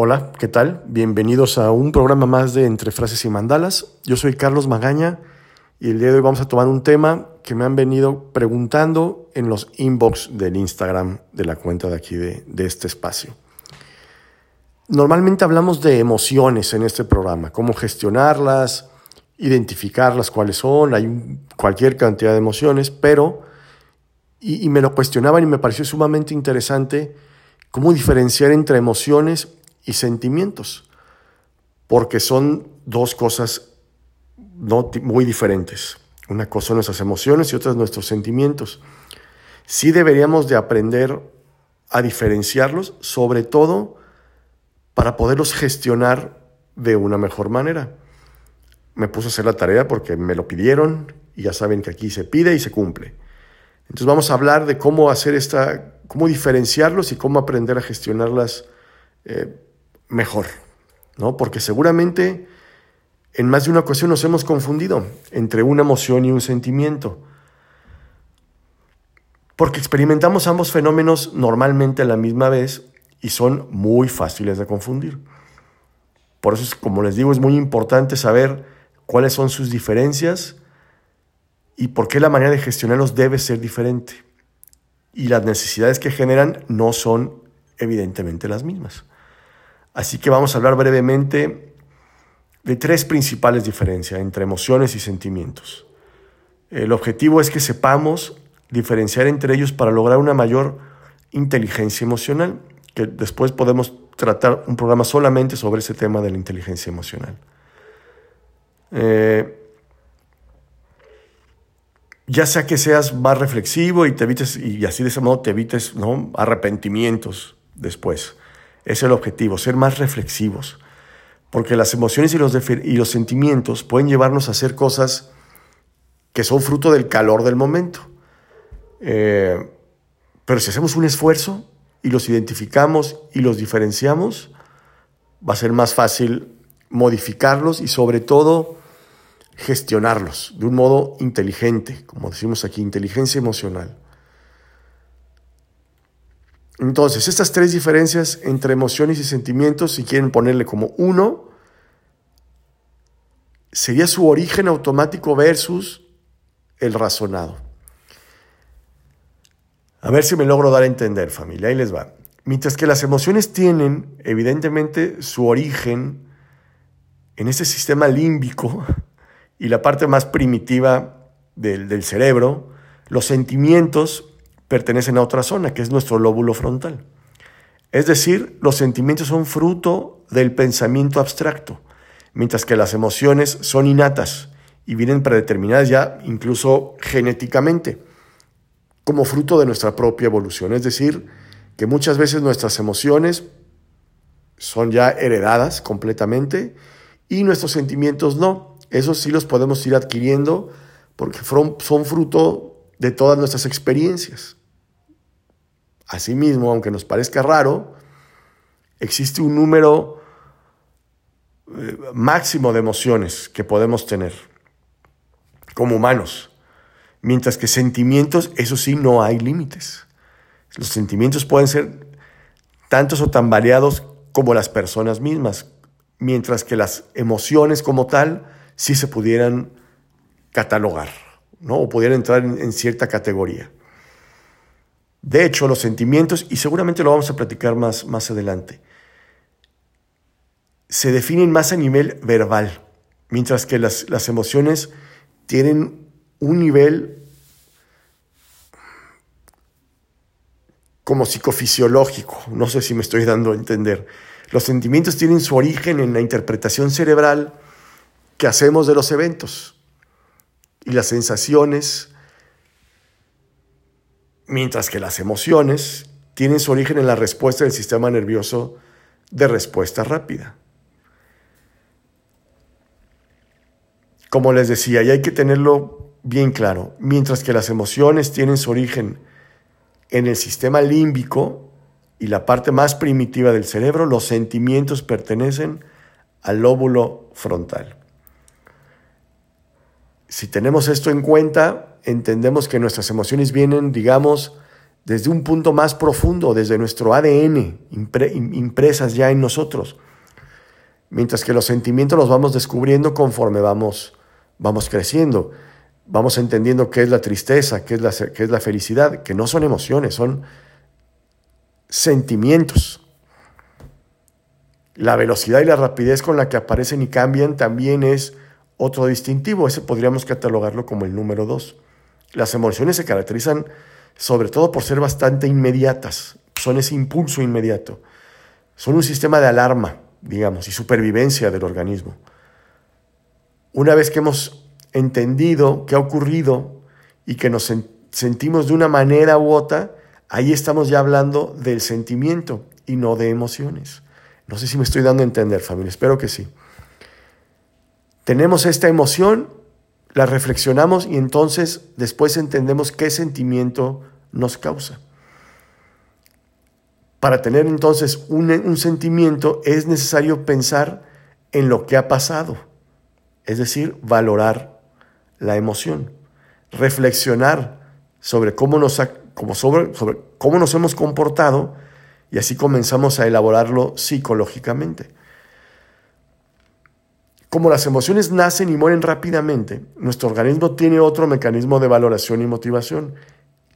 Hola, ¿qué tal? Bienvenidos a un programa más de Entre Frases y Mandalas. Yo soy Carlos Magaña y el día de hoy vamos a tomar un tema que me han venido preguntando en los inbox del Instagram de la cuenta de aquí de, este espacio. Normalmente hablamos de emociones en este programa, cómo gestionarlas, identificarlas, cuáles son, hay cualquier cantidad de emociones, pero, y me lo cuestionaban y me pareció sumamente interesante cómo diferenciar entre emociones y sentimientos, porque son dos cosas muy diferentes. Una cosa son nuestras emociones y otra nuestros sentimientos. Sí deberíamos de aprender a diferenciarlos, sobre todo para poderlos gestionar de una mejor manera. Me puse a hacer la tarea porque me lo pidieron y ya saben que aquí se pide y se cumple. Entonces vamos a hablar de cómo hacer esta, cómo diferenciarlos y cómo aprender a gestionarlas eh, mejor, ¿no? Porque seguramente en más de una ocasión nos hemos confundido entre una emoción y un sentimiento. Porque experimentamos ambos fenómenos normalmente a la misma vez y son muy fáciles de confundir. Por eso, como les digo, es muy importante saber cuáles son sus diferencias y por qué la manera de gestionarlos debe ser diferente. Y las necesidades que generan no son evidentemente las mismas. Así que vamos a hablar brevemente de tres principales diferencias entre emociones y sentimientos. El objetivo es que sepamos diferenciar entre ellos para lograr una mayor inteligencia emocional, que después podemos tratar un programa solamente sobre ese tema de la inteligencia emocional. Eh, ya sea que seas más reflexivo y te evites, y así de ese modo te evites ¿no? arrepentimientos después. Es el objetivo, ser más reflexivos. Porque las emociones y los, y los sentimientos pueden llevarnos a hacer cosas que son fruto del calor del momento. Eh, pero si hacemos un esfuerzo y los identificamos y los diferenciamos, va a ser más fácil modificarlos y sobre todo gestionarlos de un modo inteligente, como decimos aquí, inteligencia emocional. Entonces, estas tres diferencias entre emociones y sentimientos, si quieren ponerle como uno, sería su origen automático versus el razonado. A ver si me logro dar a entender, familia. Ahí les va. Mientras que las emociones tienen, evidentemente, su origen en ese sistema límbico y la parte más primitiva del, del cerebro, los sentimientos pertenecen a otra zona, que es nuestro lóbulo frontal. Es decir, los sentimientos son fruto del pensamiento abstracto, mientras que las emociones son innatas y vienen predeterminadas ya incluso genéticamente, como fruto de nuestra propia evolución. Es decir, que muchas veces nuestras emociones son ya heredadas completamente y nuestros sentimientos no. Esos sí los podemos ir adquiriendo porque son fruto de todas nuestras experiencias. Asimismo, aunque nos parezca raro, existe un número eh, máximo de emociones que podemos tener como humanos, mientras que sentimientos, eso sí, no hay límites. Los sentimientos pueden ser tantos o tan variados como las personas mismas, mientras que las emociones como tal sí se pudieran catalogar, ¿no? o pudieran entrar en cierta categoría. De hecho, los sentimientos, y seguramente lo vamos a platicar más, más adelante, se definen más a nivel verbal, mientras que las, las emociones tienen un nivel como psicofisiológico, no sé si me estoy dando a entender. Los sentimientos tienen su origen en la interpretación cerebral que hacemos de los eventos y las sensaciones mientras que las emociones tienen su origen en la respuesta del sistema nervioso de respuesta rápida. Como les decía, y hay que tenerlo bien claro, mientras que las emociones tienen su origen en el sistema límbico y la parte más primitiva del cerebro, los sentimientos pertenecen al lóbulo frontal. Si tenemos esto en cuenta, entendemos que nuestras emociones vienen, digamos, desde un punto más profundo, desde nuestro ADN, impresas ya en nosotros. Mientras que los sentimientos los vamos descubriendo conforme vamos, vamos creciendo. Vamos entendiendo qué es la tristeza, qué es la, qué es la felicidad, que no son emociones, son sentimientos. La velocidad y la rapidez con la que aparecen y cambian también es otro distintivo. Ese podríamos catalogarlo como el número dos. Las emociones se caracterizan sobre todo por ser bastante inmediatas, son ese impulso inmediato, son un sistema de alarma, digamos, y supervivencia del organismo. Una vez que hemos entendido qué ha ocurrido y que nos sentimos de una manera u otra, ahí estamos ya hablando del sentimiento y no de emociones. No sé si me estoy dando a entender, familia, espero que sí. Tenemos esta emoción la reflexionamos y entonces después entendemos qué sentimiento nos causa. Para tener entonces un, sentimiento es necesario pensar en lo que ha pasado, es decir, valorar la emoción, reflexionar sobre cómo nos, sobre, sobre cómo nos hemos comportado y así comenzamos a elaborarlo psicológicamente. Como las emociones nacen y mueren rápidamente, nuestro organismo tiene otro mecanismo de valoración y motivación,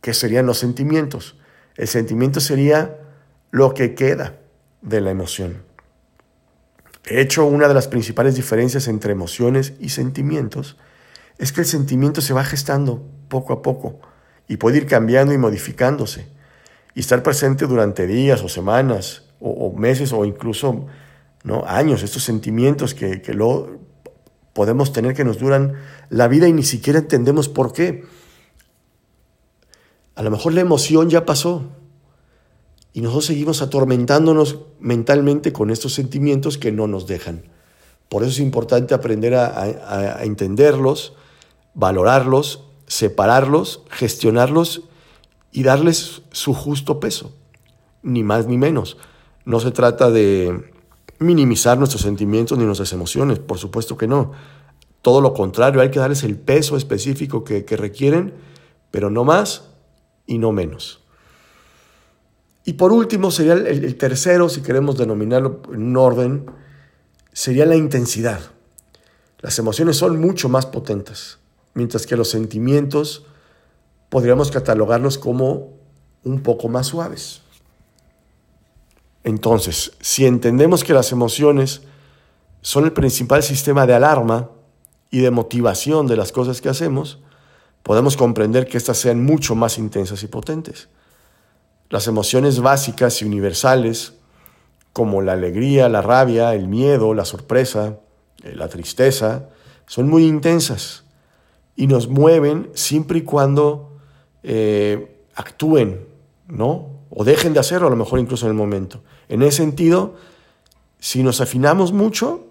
que serían los sentimientos. El sentimiento sería lo que queda de la emoción. De hecho, una de las principales diferencias entre emociones y sentimientos es que el sentimiento se va gestando poco a poco y puede ir cambiando y modificándose y estar presente durante días o semanas o, meses o incluso años, estos sentimientos que, que lo podemos tener que nos duran la vida y ni siquiera entendemos por qué. A lo mejor la emoción ya pasó y nosotros seguimos atormentándonos mentalmente con estos sentimientos que no nos dejan. Por eso es importante aprender a, a entenderlos, valorarlos, separarlos, gestionarlos y darles su justo peso, ni más ni menos. No se trata de minimizar nuestros sentimientos ni nuestras emociones, por supuesto que no. Todo lo contrario, hay que darles el peso específico que, requieren, pero no más y no menos. Y por último, sería el, el, tercero, si queremos denominarlo en orden, sería la intensidad. Las emociones son mucho más potentes, mientras que los sentimientos podríamos catalogarlos como un poco más suaves. Entonces, si entendemos que las emociones son el principal sistema de alarma y de motivación de las cosas que hacemos, podemos comprender que éstas sean mucho más intensas y potentes. Las emociones básicas y universales, como la alegría, la rabia, el miedo, la sorpresa, eh, la tristeza, son muy intensas y nos mueven siempre y cuando eh, actúen, ¿no? O dejen de hacerlo, a lo mejor incluso en el momento. En ese sentido, si nos afinamos mucho,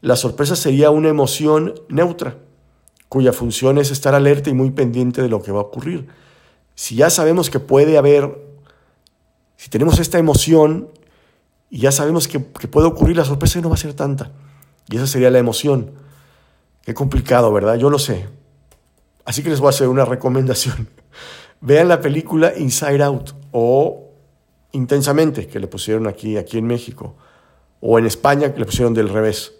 la sorpresa sería una emoción neutra, cuya función es estar alerta y muy pendiente de lo que va a ocurrir. Si ya sabemos que puede haber, si tenemos esta emoción y ya sabemos que, puede ocurrir, la sorpresa no va a ser tanta. Y esa sería la emoción. Qué complicado, ¿verdad? Yo lo sé. Así que les voy a hacer una recomendación. Vean la película Inside Out o Intensamente, que le pusieron aquí, aquí en México, o en España, que le pusieron del revés.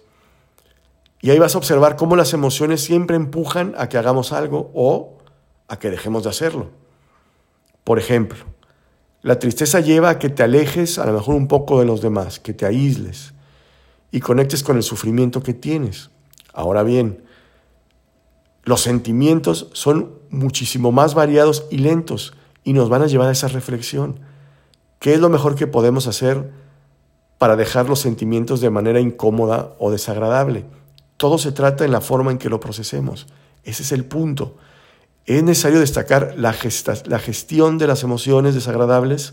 Y ahí vas a observar cómo las emociones siempre empujan a que hagamos algo o a que dejemos de hacerlo. Por ejemplo, la tristeza lleva a que te alejes a lo mejor un poco de los demás, que te aísles y conectes con el sufrimiento que tienes. Ahora bien, los sentimientos son muchísimo más variados y lentos y nos van a llevar a esa reflexión. ¿Qué es lo mejor que podemos hacer para dejar los sentimientos de manera incómoda o desagradable? Todo se trata en la forma en que lo procesemos. Ese es el punto. Es necesario destacar la, la gestión de las emociones desagradables,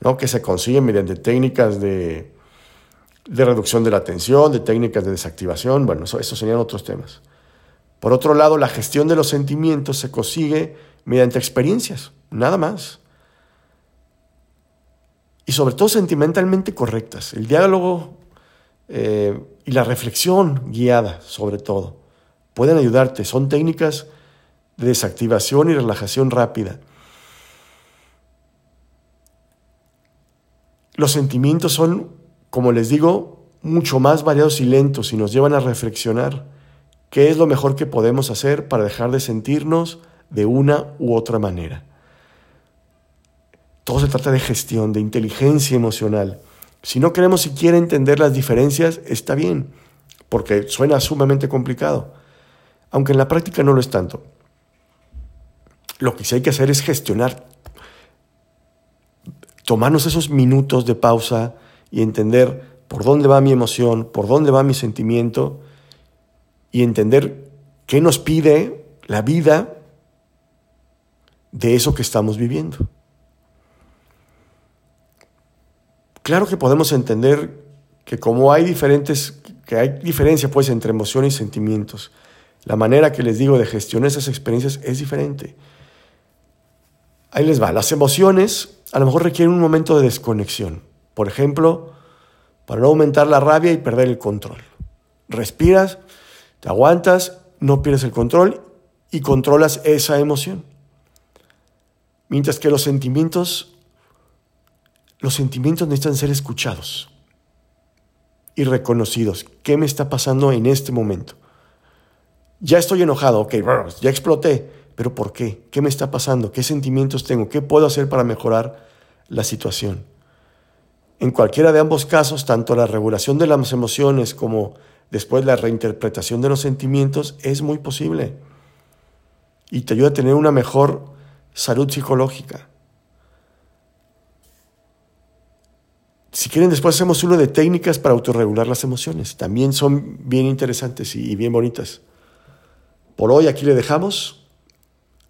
¿no? que se consiguen mediante técnicas de, de reducción de la tensión, de técnicas de desactivación. Bueno, eso, eso serían otros temas. Por otro lado, la gestión de los sentimientos se consigue mediante experiencias, nada más. Y sobre todo sentimentalmente correctas. El diálogo eh, y la reflexión guiada, sobre todo, pueden ayudarte. Son técnicas de desactivación y relajación rápida. los sentimientos son, como les digo, mucho más variados y lentos y nos llevan a reflexionar qué es lo mejor que podemos hacer para dejar de sentirnos de una u otra manera. Todo se trata de gestión, de inteligencia emocional. Si no queremos siquiera entender las diferencias, está bien, porque suena sumamente complicado, aunque en la práctica no lo es tanto. Lo que sí hay que hacer es gestionar, tomarnos esos minutos de pausa y entender por dónde va mi emoción, por dónde va mi sentimiento y entender qué nos pide la vida de eso que estamos viviendo. Claro que podemos entender que como hay diferentes, que hay diferencia pues entre emociones y sentimientos, la manera que les digo de gestionar esas experiencias es diferente. Ahí les va, las emociones a lo mejor requieren un momento de desconexión. Por ejemplo, para no aumentar la rabia y perder el control. Respiras, te aguantas, no pierdes el control y controlas esa emoción. Mientras que los sentimientos, los sentimientos necesitan ser escuchados y reconocidos. ¿Qué me está pasando en este momento? Ya estoy enojado, ok, ya exploté, pero ¿por qué? ¿Qué me está pasando? ¿Qué sentimientos tengo? ¿Qué puedo hacer para mejorar la situación? En cualquiera de ambos casos, tanto la regulación de las emociones como después la reinterpretación de los sentimientos es muy posible y te ayuda a tener una mejor salud psicológica. Si quieren, después hacemos uno de técnicas para autorregular las emociones. También son bien interesantes y bien bonitas. Por hoy aquí le dejamos.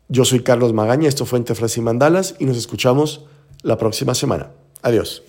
Yo soy Carlos Magaña, esto fue Entre Frases y Mandalas y nos escuchamos la próxima semana. Adiós.